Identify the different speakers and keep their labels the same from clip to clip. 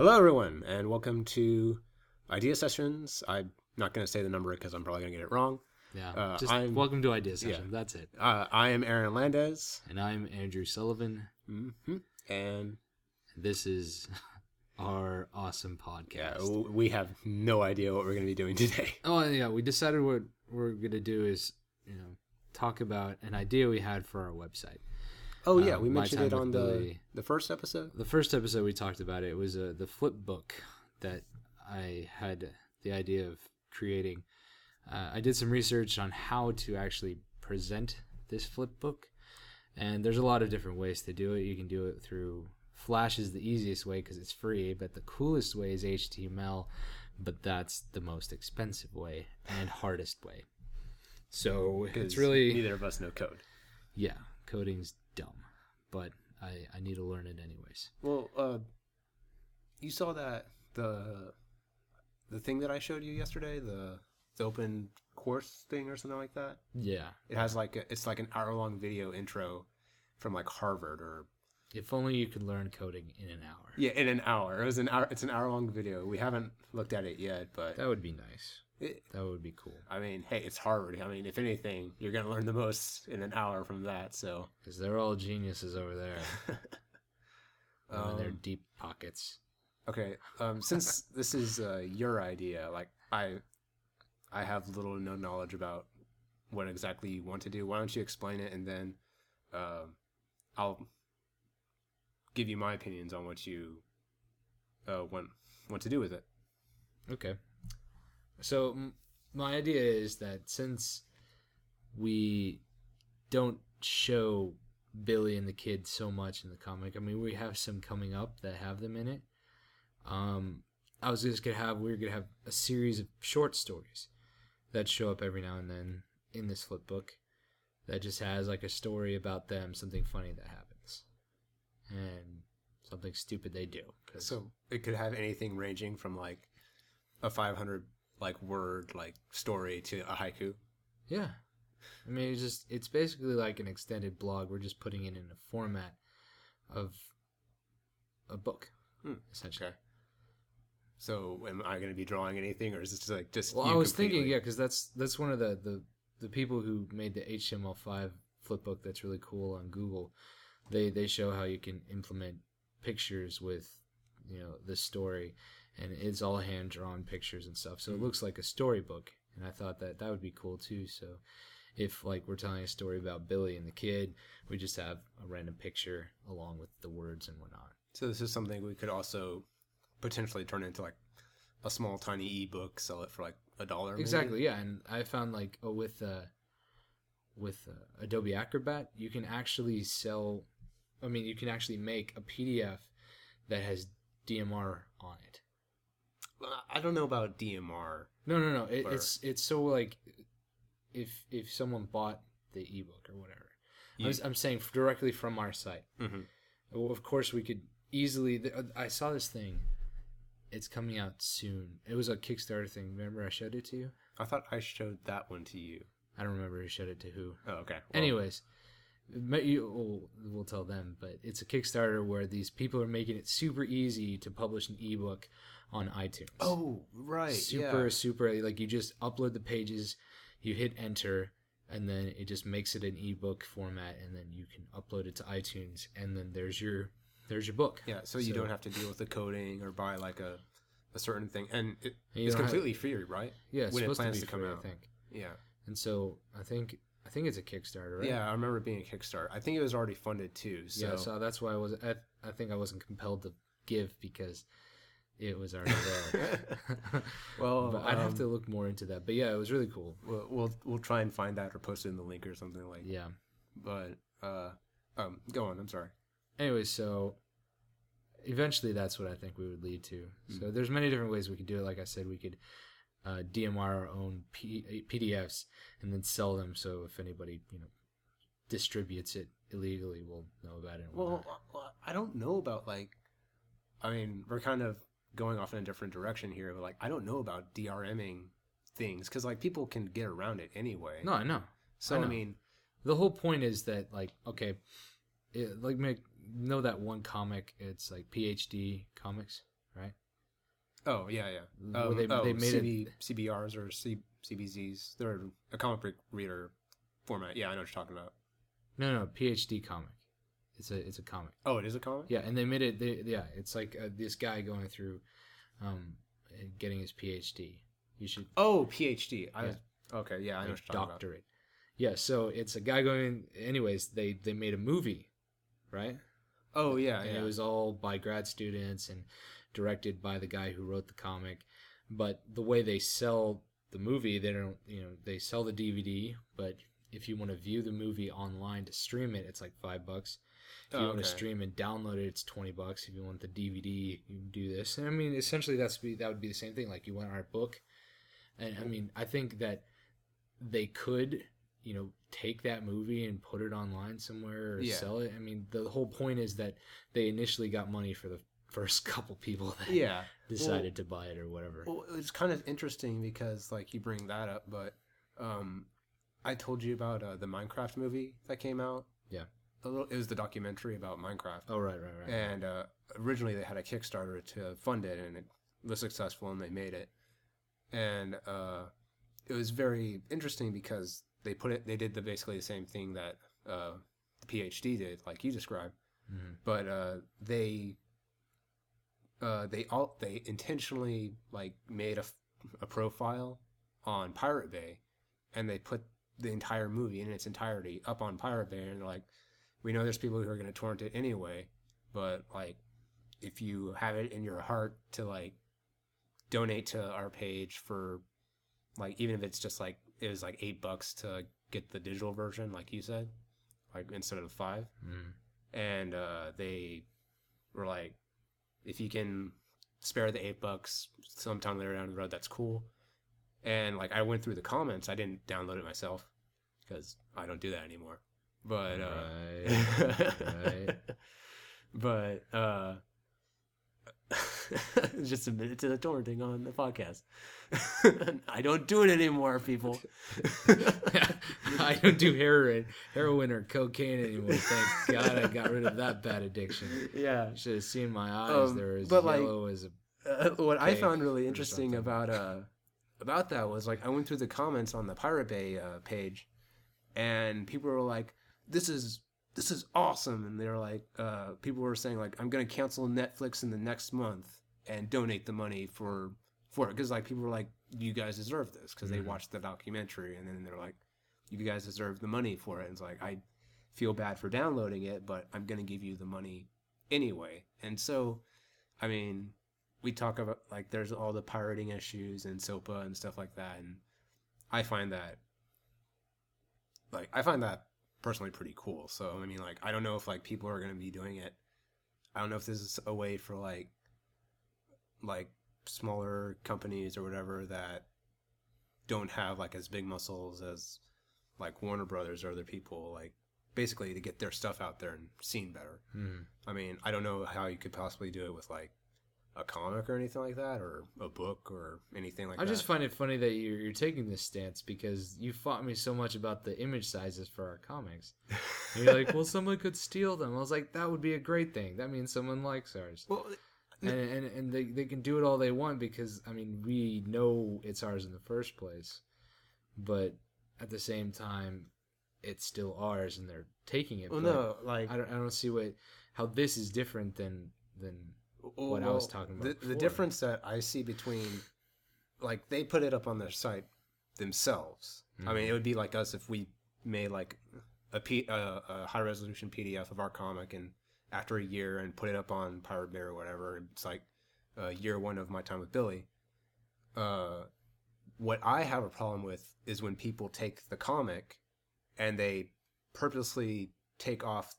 Speaker 1: Hello, everyone, and welcome to Idea Sessions. I'm not going to say the number because I'm probably going to get it wrong.
Speaker 2: Yeah.
Speaker 1: Uh,
Speaker 2: just
Speaker 1: I'm-
Speaker 2: welcome to Idea Session. That's it.
Speaker 1: Uh, I am Aaron Landez,
Speaker 2: And I'm Andrew Sullivan.
Speaker 1: hmm and
Speaker 2: This is our awesome podcast.
Speaker 1: w- we have no idea what we're going to be doing today.
Speaker 2: Oh yeah, we decided what we're gonna do is you know talk about an idea we had for our website.
Speaker 1: Oh yeah,
Speaker 2: Uh,
Speaker 1: we
Speaker 2: My
Speaker 1: mentioned it on the
Speaker 2: Billy.
Speaker 1: the first episode.
Speaker 2: The first episode we talked about it was uh, the flip book that I had the idea of creating. Uh, I did some research on how to actually present this flip book, and there's a lot of different ways to do it. You can do it through Flash is the easiest way because it's free, but the coolest way is HTML, but that's the most expensive way and hardest way. So it's really
Speaker 1: neither of us know code.
Speaker 2: yeah, coding's dumb, but I I need to learn it anyways.
Speaker 1: Well, uh, you saw that the the thing that I showed you yesterday, the the open course thing or something like that.
Speaker 2: Yeah,
Speaker 1: It has like a, it's like an hour long video intro from like Harvard or
Speaker 2: If only you could learn coding in an hour.
Speaker 1: yeah, in an hour. It was an hour. It's an hour long video. We haven't looked at it yet, but
Speaker 2: That would be nice.
Speaker 1: It,
Speaker 2: That would be cool.
Speaker 1: I mean, hey, it's Harvard. I mean, if anything, you're gonna learn the most in an hour from that. So,
Speaker 2: Because they're all geniuses over there in their
Speaker 1: um,
Speaker 2: deep pockets.
Speaker 1: okay. Um, since this is uh, your idea, like I, I have little to no knowledge about what exactly you want to do. Why don't you explain it, and then um, I'll give you my opinions on what you uh, want want to do with it.
Speaker 2: Okay. So m- my idea is that since we don't show Billy and the kid so much in the comic, I mean we have some coming up that have them in it. Um, I was just gonna have we are gonna have a series of short stories that show up every now and then in this flip book that just has like a story about them, something funny that happens, and something stupid they do.
Speaker 1: So it could have anything ranging from like a 500 like word like story to a haiku.
Speaker 2: Yeah. I mean, it's just it's basically like an extended blog. We're just putting it in a format of a book,
Speaker 1: Hmm,
Speaker 2: essentially.
Speaker 1: Okay. So am I going to be drawing anything, or is this just like just?
Speaker 2: Well, I was
Speaker 1: completely?
Speaker 2: thinking, yeah, because that's that's one of the, the the people who made the HTML5 flip book that's really cool on Google. They they show how you can implement pictures with you know the story, and it's all hand drawn pictures and stuff. So it
Speaker 1: Mhm.
Speaker 2: looks like a storybook, and I thought that that would be cool too. So if like we're telling a story about Billy and the kid, we just have a random picture along with the words and whatnot.
Speaker 1: So this is something we could also potentially turn into like a small tiny ebook, sell it for like a dollar.
Speaker 2: Exactly, yeah, and I found like oh, with uh, with uh, Adobe Acrobat, you can actually sell. I mean, you can actually make a PDF that has DMR on it.
Speaker 1: I don't know about DMR.
Speaker 2: No, no, no. It, it's it's so like if if someone bought the ebook or whatever,
Speaker 1: You-
Speaker 2: I'm, I'm saying directly from our site.
Speaker 1: Mhm.
Speaker 2: Well, of course, we could easily. I saw this thing. It's coming out soon. It was a Kickstarter thing. Remember, I showed it to you.
Speaker 1: I thought I showed that one to you.
Speaker 2: I don't remember who showed it to who.
Speaker 1: Oh, okay. Well,
Speaker 2: Anyways, you, we'll, we'll tell them, but it's a Kickstarter where these people are making it super easy to publish an ebook on iTunes.
Speaker 1: Oh, right.
Speaker 2: super,
Speaker 1: yeah.
Speaker 2: super. Like you just upload the pages, you hit enter, and then it just makes it an ebook format, and then you can upload it to iTunes, and then there's your there's your book.
Speaker 1: Yeah, so you don't have to deal with the coding or buy like a a certain thing, and it, it's
Speaker 2: don't have-
Speaker 1: completely free, right?
Speaker 2: Yeah, it's
Speaker 1: when it
Speaker 2: supposed
Speaker 1: plans
Speaker 2: to be
Speaker 1: to come
Speaker 2: free,
Speaker 1: out.
Speaker 2: I think.
Speaker 1: Yeah,
Speaker 2: And so I think I think it's a Kickstarter, right?
Speaker 1: yeah. I remember it being a Kickstarter. I think it was already funded too. So,
Speaker 2: yeah. So that's why I was. I, I think I wasn't compelled to give because it was already there.
Speaker 1: well,
Speaker 2: but I'd have
Speaker 1: um,
Speaker 2: to look more into that. But yeah, it was really cool.
Speaker 1: We'll, we'll we'll try and find that or post it in the link or something like.
Speaker 2: Yeah.
Speaker 1: But uh, um, go on. I'm sorry.
Speaker 2: Anyway, so eventually that's what I think we would lead to. So there's many different ways we could do it. Like I said, we could uh, DMR our own P- PDFs and then sell them. So if anybody you know distributes it illegally, we'll know about it.
Speaker 1: Well,
Speaker 2: whatnot.
Speaker 1: well, I don't know about like. I mean, we're kind of going off in a different direction here, but like, I don't know about DRMing things because like people can get around it anyway.
Speaker 2: no, I know.
Speaker 1: so
Speaker 2: I
Speaker 1: I, mean,
Speaker 2: the whole point is that like okay it, like make know that one comic it's like phd comics right?
Speaker 1: Oh yeah, yeah. Um,
Speaker 2: they-
Speaker 1: oh,
Speaker 2: they made it-
Speaker 1: CBRs or C, CBZs. They're a comic book reader format. Yeah, I know what you're talking about.
Speaker 2: No, no, PhD comic. It's a it's a comic.
Speaker 1: Oh, it is a comic.
Speaker 2: Yeah, and they made it. They, yeah, it's like uh, this guy going through, um, getting his PhD. You should
Speaker 1: Oh, PhD. I,
Speaker 2: Yeah.
Speaker 1: Okay, yeah, I know
Speaker 2: like,
Speaker 1: what you're talking about.
Speaker 2: doctorate. Yeah, so it's a guy going. Anyways, they they made a movie, right?
Speaker 1: Oh yeah,
Speaker 2: and
Speaker 1: yeah.
Speaker 2: it was all by grad students and directed by the guy who wrote the comic. But the way they sell the movie, they don't, you know, they sell the DVD, but if you want to view the movie online to stream it, it's like five bucks. If you
Speaker 1: Oh,
Speaker 2: want to stream and download it, it's twenty bucks. If you want the DVD, you do this. And I mean, essentially, that's be that would be the same thing. Like you want our book, and I mean, I think that they could, you know, take that movie and put it online somewhere or
Speaker 1: Yeah.
Speaker 2: sell it. I mean, the whole point is that they initially got money for the first couple people that
Speaker 1: yeah.
Speaker 2: decided to buy it or whatever.
Speaker 1: Well, it's kind of interesting because like you bring that up, but um, I told you about uh, the Minecraft movie that came out.
Speaker 2: Yeah.
Speaker 1: A little, it was the documentary about Minecraft,
Speaker 2: oh, right, right, right.
Speaker 1: and uh, originally they had a Kickstarter to fund it, and it was successful, and they made it. And uh, it was very interesting because they put it, they did the basically the same thing that uh, the PhD did, like you described
Speaker 2: Mhm.
Speaker 1: but uh, they uh, they all they intentionally like made a, a profile on Pirate Bay, and they put the entire movie in its entirety up on Pirate Bay, and they're like, we know there's people who are going to torrent it anyway, but like, if you have it in your heart to like donate to our page for like even if it's just like it was like eight bucks to get the digital version, like you said, like instead of five
Speaker 2: Mhm.
Speaker 1: and uh, they were like, if you can spare the eight bucks sometime later down the road, that's cool. And like I went through the comments, I didn't download it myself because I don't do that anymore. But uh,
Speaker 2: Right, right.
Speaker 1: but uh, just a minute to the torrenting on the podcast. I don't do it anymore, people.
Speaker 2: I don't do heroin, heroin or cocaine anymore. Thank God I got rid of that bad addiction.
Speaker 1: yeah.
Speaker 2: You should have seen my eyes.
Speaker 1: Um,
Speaker 2: They're as
Speaker 1: but, like,
Speaker 2: yellow as a.
Speaker 1: Uh, what I found really interesting about uh about that was like I went through the comments on the Pirate Bay uh, page, and people were like, "This is this is awesome," and they're like, uh, people were saying like, "I'm gonna cancel Netflix in the next month and donate the money for for it," because like people were like, "You guys deserve this," because they
Speaker 2: Mhm.
Speaker 1: watched the documentary, and then they're like, "You guys deserve the money for it." And it's like I feel bad for downloading it, but I'm gonna give you the money anyway, and so. I mean, we talk about like there's all the pirating issues and SOPA and stuff like that, and I find that like I find that personally pretty cool. So I mean, like I don't know if like people are gonna be doing it. I don't know if this is a way for like like smaller companies or whatever that don't have like as big muscles as like Warner Brothers or other people like basically to get their stuff out there and seen better.
Speaker 2: Mhm.
Speaker 1: I mean, I don't know how you could possibly do it with like a comic or anything like that, or a book or anything like
Speaker 2: I
Speaker 1: that.
Speaker 2: I just find it funny that you're, you're taking this stance because you fought me so much about the image sizes for our comics. And you're like, well, someone could steal them. I was like, that would be a great thing. That means someone likes ours.
Speaker 1: well,
Speaker 2: And, and, and they, they can do it all they want because, I mean, we know it's ours in the first place. But at the same time, it's still ours and they're taking it.
Speaker 1: well,
Speaker 2: But
Speaker 1: no, like
Speaker 2: I don't, I don't see what how this is different than than
Speaker 1: well,
Speaker 2: what I was talking about
Speaker 1: The, the difference that I see between like they put it up on their site themselves. I mean, it would be like us if we made like a, P, uh, a high resolution PDF of our comic and after a year and put it up on Pirate Bay or whatever. It's like uh, year one of my time with Billy. Uh, what I have a problem with is when people take the comic and they purposely take off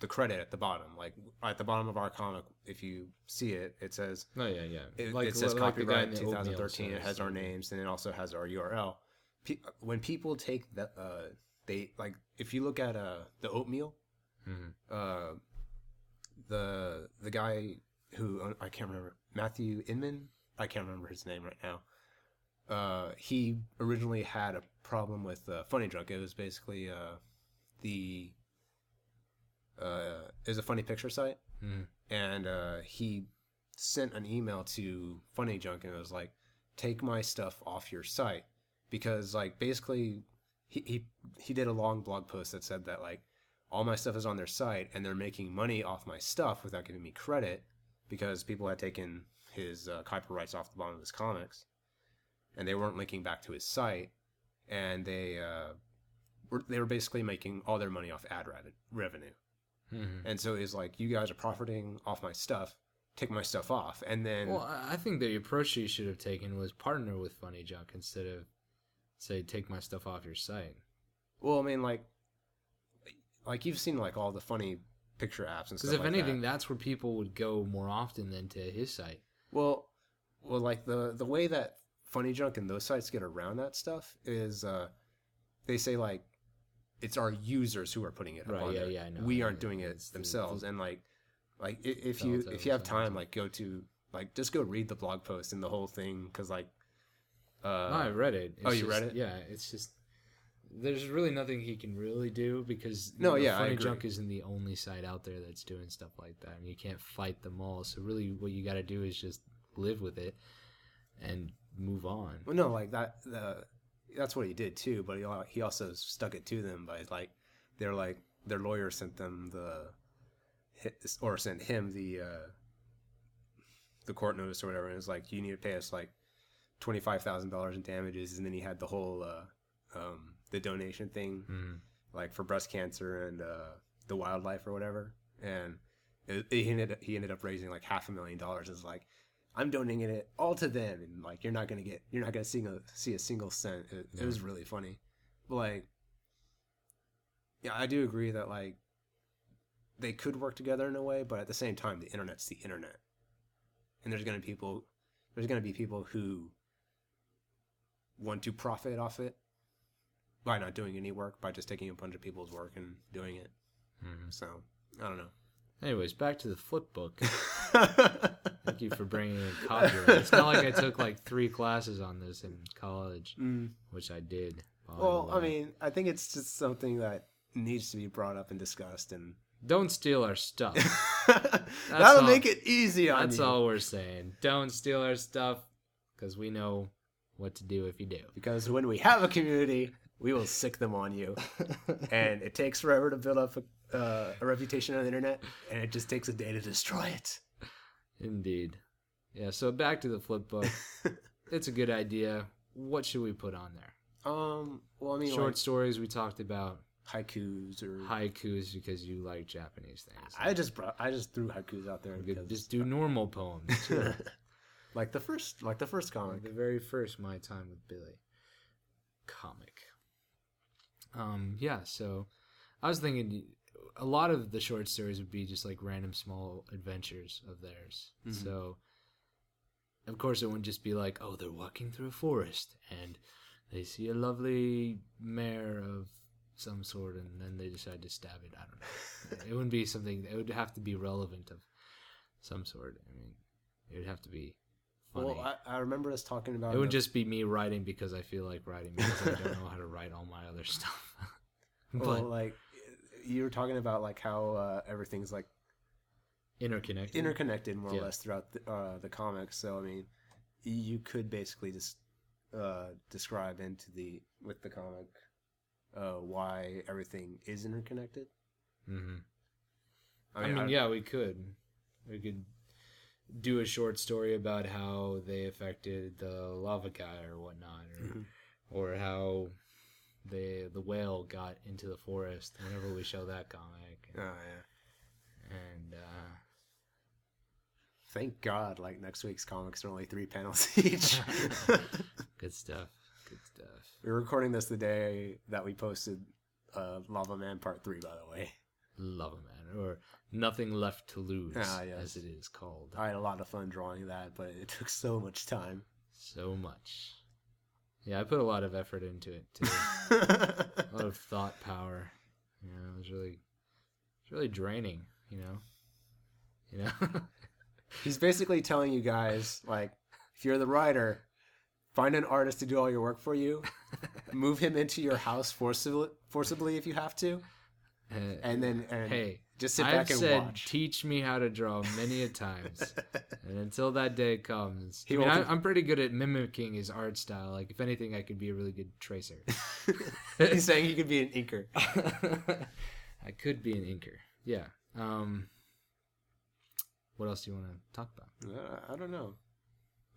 Speaker 1: the credit at the bottom. Like at the bottom of our comic, if you see it, it says
Speaker 2: oh yeah yeah
Speaker 1: it,
Speaker 2: like
Speaker 1: it says
Speaker 2: like the guy in
Speaker 1: copyright 2013. It has our names and it also has our URL. Pe- when people take that, uh, they like if you look at uh the oatmeal,
Speaker 2: Mhm.
Speaker 1: uh, the the guy who uh, I can't remember Matthew Inman. I can't remember his name right now. Uh, he originally had a problem with uh, Funny Junk. It was basically uh, the uh, it was a funny picture site.
Speaker 2: Mhm.
Speaker 1: and uh, he sent an email to Funny Junk and it was like, take my stuff off your site. Because like basically he he he did a long blog post that said that like all my stuff is on their site and they're making money off my stuff without giving me credit because people had taken his uh, copyrights off the bottom of his comics and they weren't linking back to his site and they uh, were they were basically making all their money off ad revenue
Speaker 2: Mhm.
Speaker 1: and so it's like you guys are profiting off my stuff take my stuff off and then
Speaker 2: Well, I think the approach you should have taken was partner with Funny Junk instead of say take my stuff off your site.
Speaker 1: well i mean like like you've seen like all the funny picture apps and
Speaker 2: Because if
Speaker 1: like
Speaker 2: anything,
Speaker 1: that.
Speaker 2: that's where people would go more often than to his site.
Speaker 1: Well, well, like the the way that Funny Junk and those sites get around that stuff is uh, they say like it's our users who are putting it up
Speaker 2: Right,
Speaker 1: on
Speaker 2: yeah,
Speaker 1: there.
Speaker 2: yeah, I know.
Speaker 1: We aren't doing it themselves,
Speaker 2: the-
Speaker 1: and like like if you if you have time, like go to like just go read the blog post and the whole thing because like uh,
Speaker 2: no, I read it. It's
Speaker 1: oh, you
Speaker 2: just-
Speaker 1: read it?
Speaker 2: Yeah, it's just there's really nothing he can really do because
Speaker 1: No,
Speaker 2: know,
Speaker 1: yeah, I
Speaker 2: Funny. Junk isn't the only site out there that's doing stuff like that, and you can't fight them all. So really, what you got to do is just live with it and move on.
Speaker 1: Well, no, like that. The that's what he did too. But he he also stuck it to them by like they're like their lawyer sent them the or sent him the uh, the court notice or whatever, and it was like you need to pay us like twenty five thousand dollars in damages, and then he had the whole uh, um, the donation thing
Speaker 2: Mhm.
Speaker 1: like for breast cancer and uh, the wildlife or whatever, and it, he ended he ended up raising like half a million dollars. It's like I'm donating it all to them, and like you're not gonna get you're not gonna see a see a single cent. It, it was really funny, but like yeah, I do agree that like they could work together in a way, but at the same time, the internet's the internet, and there's gonna be people there's gonna be people who want to profit off it by not doing any work by just taking a bunch of people's work and doing it.
Speaker 2: Mhm.
Speaker 1: So I don't know.
Speaker 2: Anyways, back to the flip book. Thank you for bringing in copyright. It's not like I took like three classes on this in college,
Speaker 1: Mm.
Speaker 2: which I did.
Speaker 1: Well, I mean, I think it's just something that needs to be brought up and discussed, and
Speaker 2: don't steal our stuff.
Speaker 1: that'll
Speaker 2: all.
Speaker 1: make it easy on
Speaker 2: That's
Speaker 1: you.
Speaker 2: all we're saying. Don't steal our stuff because we know what to do if you do.
Speaker 1: Because when we have a community, we will sick them on you, and it takes forever to build up a, uh, a reputation on the internet, and it just takes a day to destroy it.
Speaker 2: Indeed. Yeah, so back to the flip book. it's a good idea. What should we put on there?
Speaker 1: Um. Well, I mean,
Speaker 2: Short stories we talked about,
Speaker 1: haikus or
Speaker 2: haikus because you like Japanese things.
Speaker 1: I just brought, I just threw haikus out there.
Speaker 2: Just do normal poems. too.
Speaker 1: like the first, like the first comic.
Speaker 2: the very first My Time with Billy comic. Um, yeah, so I was thinking a lot of the short stories would be just like random small adventures of theirs.
Speaker 1: Mhm.
Speaker 2: So, of course, it wouldn't just be like, oh, they're walking through a forest and they see a lovely mare of some sort and then they decide to stab it. I don't know. it wouldn't be something, it would have to be relevant of some sort. I mean, it would have to be funny.
Speaker 1: Well, I, I remember us talking about.
Speaker 2: It would just be me writing because I feel like writing because I don't know how to write all my other stuff. but
Speaker 1: well, like you were talking about like how uh, everything's like
Speaker 2: interconnected.
Speaker 1: interconnected more
Speaker 2: Yeah.
Speaker 1: or less throughout the, uh, the comics. So I mean, you could basically just uh, describe into the with the comic uh, why everything is interconnected.
Speaker 2: Mm-hmm. I mean, yeah, we could. We could do a short story about how they affected the lava guy or whatnot, or
Speaker 1: Mhm.
Speaker 2: or how they the whale got into the forest. Whenever we show that comic,
Speaker 1: Oh yeah.
Speaker 2: and uh,
Speaker 1: Thank God, like next week's comics are only three panels each.
Speaker 2: good stuff. Good stuff.
Speaker 1: We're recording this the day that we posted uh, Lava Man Part Three, by the way.
Speaker 2: Lava Man, or Nothing Left to Lose,
Speaker 1: Ah, yes.
Speaker 2: as it is called.
Speaker 1: I had a lot of fun drawing that, but it took so much time.
Speaker 2: so much. Yeah, I put a lot of effort into it too. a lot of thought power. You know, it was really, it's really draining. You know, you know.
Speaker 1: He's basically telling you guys, like, if you're the writer, find an artist to do all your work for you, move him into your house forcibly, forcibly if you have to, and then and
Speaker 2: hey,
Speaker 1: just sit
Speaker 2: I've
Speaker 1: back and
Speaker 2: said,
Speaker 1: watch.
Speaker 2: teach me how to draw many a times, and until that day comes,
Speaker 1: He
Speaker 2: I mean,
Speaker 1: won't-
Speaker 2: I, I'm pretty good at mimicking his art style. Like, if anything, I could be a really good tracer.
Speaker 1: He's saying he could be an inker.
Speaker 2: I could be an inker. Yeah. Um. What else do you want to talk about?
Speaker 1: Uh, I don't know.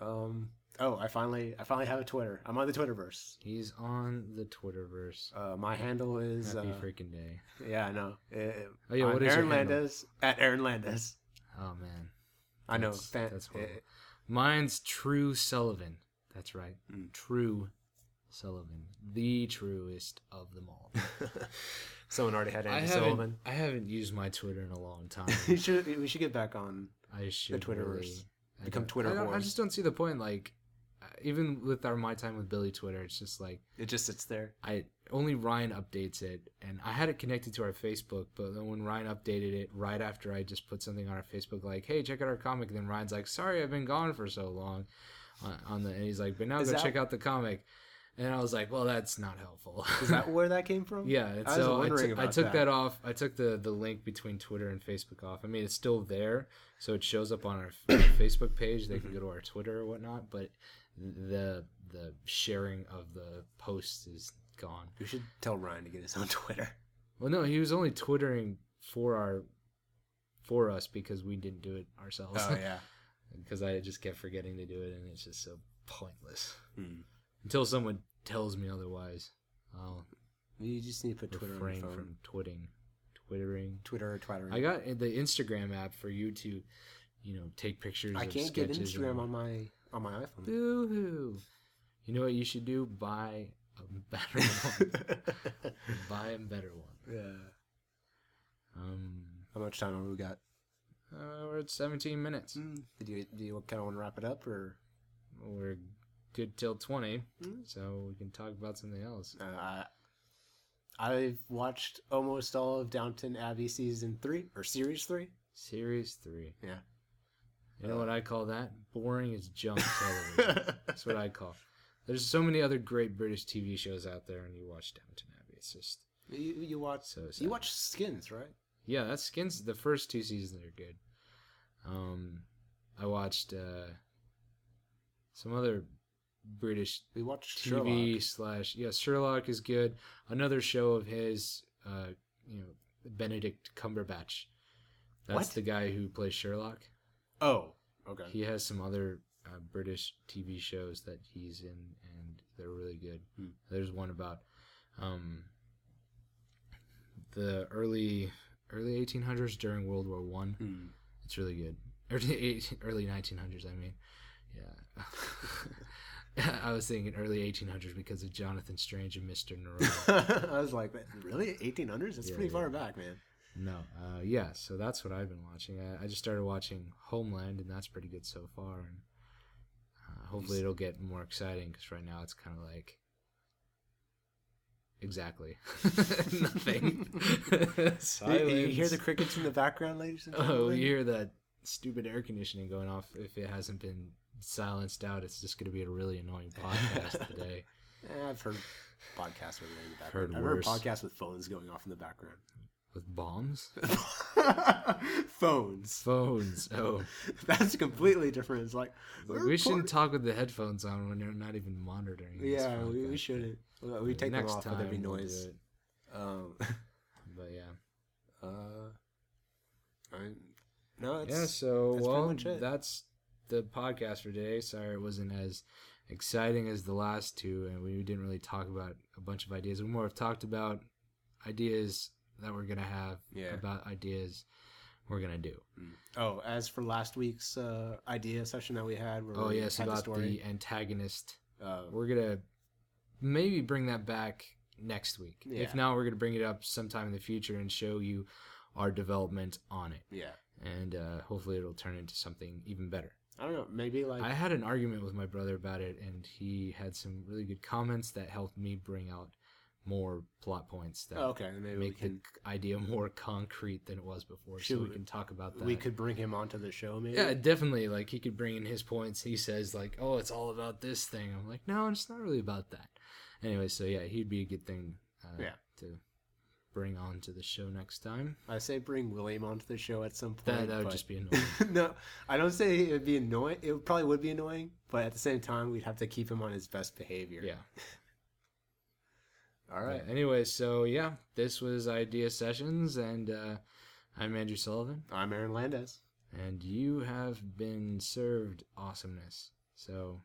Speaker 1: Um. Oh, I finally, I finally have a Twitter. I'm on the Twitterverse.
Speaker 2: He's on the Twitterverse.
Speaker 1: Uh, my handle is.
Speaker 2: Happy
Speaker 1: Uh,
Speaker 2: freaking day.
Speaker 1: yeah, I know. Uh,
Speaker 2: Oh, yeah,
Speaker 1: I'm
Speaker 2: what is
Speaker 1: Aaron? Landis at Aaron Landis.
Speaker 2: Oh man.
Speaker 1: I know.
Speaker 2: That's-
Speaker 1: Fan,
Speaker 2: that's
Speaker 1: uh,
Speaker 2: horrible. Mine's True Sullivan. That's right.
Speaker 1: Mm.
Speaker 2: True Sullivan. The truest of them all.
Speaker 1: someone already had
Speaker 2: I
Speaker 1: Andy
Speaker 2: haven't,
Speaker 1: Sullivan.
Speaker 2: I haven't used my Twitter in a long time.
Speaker 1: we should we should get back on.
Speaker 2: I should the
Speaker 1: Twitterverse.
Speaker 2: really-
Speaker 1: Become Twitter
Speaker 2: I, I just don't see the point. Like, even with our my time with Billy Twitter, it's just like
Speaker 1: It just sits there.
Speaker 2: I only Ryan updates it, and I had it connected to our Facebook. But then when Ryan updated it, right after I just put something on our Facebook, like, "Hey, check out our comic," then Ryan's like, "Sorry, I've been gone for so long," on, on the and he's like, "But now
Speaker 1: Is
Speaker 2: go
Speaker 1: that-
Speaker 2: check out the comic," and I was like, "Well, that's not helpful."
Speaker 1: Is that where that came from?
Speaker 2: Yeah, and
Speaker 1: I was
Speaker 2: so I,
Speaker 1: wondering
Speaker 2: took- I
Speaker 1: about
Speaker 2: took
Speaker 1: that.
Speaker 2: that. off. I took the the link between Twitter and Facebook off. I mean, it's still there, so it shows up on our, Facebook page. They
Speaker 1: Mm-hmm.
Speaker 2: can go to our Twitter or whatnot, but the the sharing of the posts is gone.
Speaker 1: We should tell Ryan to get his on Twitter.
Speaker 2: Well, no, he was only twittering for our for us because we didn't do it ourselves.
Speaker 1: Oh yeah.
Speaker 2: because I just kept forgetting to do it, and it's just so pointless.
Speaker 1: Hmm.
Speaker 2: Until someone tells me otherwise, I'll
Speaker 1: You just need to put Twitter on
Speaker 2: refrain
Speaker 1: your phone.
Speaker 2: from twitting, twittering.
Speaker 1: Twitter or Twitter.
Speaker 2: I got the Instagram app for you to, you know, take pictures.
Speaker 1: I can't get Instagram on my on my iPhone.
Speaker 2: Boo hoo! You know what you should do? Buy a better one. Buy a better one.
Speaker 1: yeah.
Speaker 2: Um,
Speaker 1: How much time have we got?
Speaker 2: uh, we're at 17 minutes.
Speaker 1: Mm. Do you do you kind of want to wrap it up or?
Speaker 2: We're good till 20,
Speaker 1: Mm.
Speaker 2: so we can talk about something else.
Speaker 1: Uh, I I've watched almost all of Downton Abbey season three or series three.
Speaker 2: Series three.
Speaker 1: Yeah.
Speaker 2: You know what I call that? Boring as junk television. That's what I call. There's so many other great British TV shows out there, and you watch Downton Abbey. It's just
Speaker 1: you, you watch
Speaker 2: so sad.
Speaker 1: you watch Skins, right?
Speaker 2: Yeah, that skins. The first two seasons are good. Um, I watched uh, some other British
Speaker 1: We watched
Speaker 2: TV
Speaker 1: Sherlock.
Speaker 2: slash yeah Sherlock is good. Another show of his, uh, you know, Benedict Cumberbatch. That's
Speaker 1: What?
Speaker 2: the guy who plays Sherlock.
Speaker 1: Oh, okay.
Speaker 2: He has some other uh, British TV shows that he's in, and they're really good.
Speaker 1: Hmm.
Speaker 2: There's one about um, the early early 1800s during World War One.
Speaker 1: Hmm.
Speaker 2: It's really good. Early eight, early 1900s. I mean, yeah. I was thinking early 1800s because of Jonathan Strange and Mister Norrell.
Speaker 1: I was like, really, eighteen hundreds? That's
Speaker 2: Yeah,
Speaker 1: pretty far back, man.
Speaker 2: No, uh, yeah. So that's what I've been watching. I, I just started watching Homeland, and that's pretty good so far. And uh, hopefully, it'll get more exciting because right now it's kind of like exactly nothing.
Speaker 1: You, you hear the crickets in the background, ladies and
Speaker 2: Oh, you hear that stupid air conditioning going off. If it hasn't been silenced out, it's just going to be a really annoying podcast today.
Speaker 1: Eh, I've heard podcasts with in the
Speaker 2: Heard
Speaker 1: background. I've heard podcasts with phones going off in the background.
Speaker 2: With bombs?
Speaker 1: phones.
Speaker 2: Phones. Oh.
Speaker 1: That's completely different. It's like
Speaker 2: we shouldn't talk with the headphones on when they're not even monitoring. this
Speaker 1: Yeah, we, we
Speaker 2: podcast.
Speaker 1: shouldn't. Well, We take
Speaker 2: Next
Speaker 1: them off with every
Speaker 2: time we'll do
Speaker 1: noise.
Speaker 2: it.
Speaker 1: Um,
Speaker 2: But yeah.
Speaker 1: uh, I, no, it's
Speaker 2: yeah, so
Speaker 1: that's pretty
Speaker 2: well,
Speaker 1: much it.
Speaker 2: that's the podcast for today. Sorry it wasn't as exciting as the last two, and we didn't really talk about a bunch of ideas. We more have talked about ideas that we're gonna have
Speaker 1: Yeah.
Speaker 2: about ideas we're gonna do.
Speaker 1: Oh, as for last week's uh, idea session that we had, where
Speaker 2: Oh
Speaker 1: we
Speaker 2: yes,
Speaker 1: had
Speaker 2: about
Speaker 1: story,
Speaker 2: the antagonist.
Speaker 1: uh,
Speaker 2: We're gonna maybe bring that back next week.
Speaker 1: Yeah.
Speaker 2: If not, we're gonna bring it up sometime in the future and show you our development on it,
Speaker 1: yeah,
Speaker 2: and uh, hopefully it'll turn into something even better.
Speaker 1: I don't know, maybe like
Speaker 2: I had an argument with my brother about it, and he had some really good comments that helped me bring out more plot points that
Speaker 1: oh, okay, maybe
Speaker 2: make
Speaker 1: can
Speaker 2: the idea more concrete than it was before. So we
Speaker 1: we-
Speaker 2: can talk about that.
Speaker 1: we could bring him onto the show, maybe.
Speaker 2: Yeah, definitely. Like he could bring in his points. He says like, "Oh, it's all about this thing." I'm like, "No, it's not really about that." Anyway, so yeah, he'd be a good thing. Uh,
Speaker 1: Yeah.
Speaker 2: To bring on to the show next time.
Speaker 1: I say bring William onto the show at some point.
Speaker 2: That, that would
Speaker 1: but-
Speaker 2: just be annoying.
Speaker 1: no, I don't say it would be annoying. It probably would be annoying, but at the same time, we'd have to keep him on his best behavior.
Speaker 2: yeah.
Speaker 1: All right.
Speaker 2: Yeah, Anyway, so yeah, this was Idea Sessions, and uh, I'm Andrew Sullivan,
Speaker 1: I'm Aaron Landez.
Speaker 2: and you have been served awesomeness. So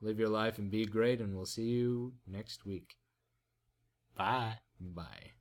Speaker 2: live your life and be great, and we'll see you next week.
Speaker 1: Bye.
Speaker 2: Bye.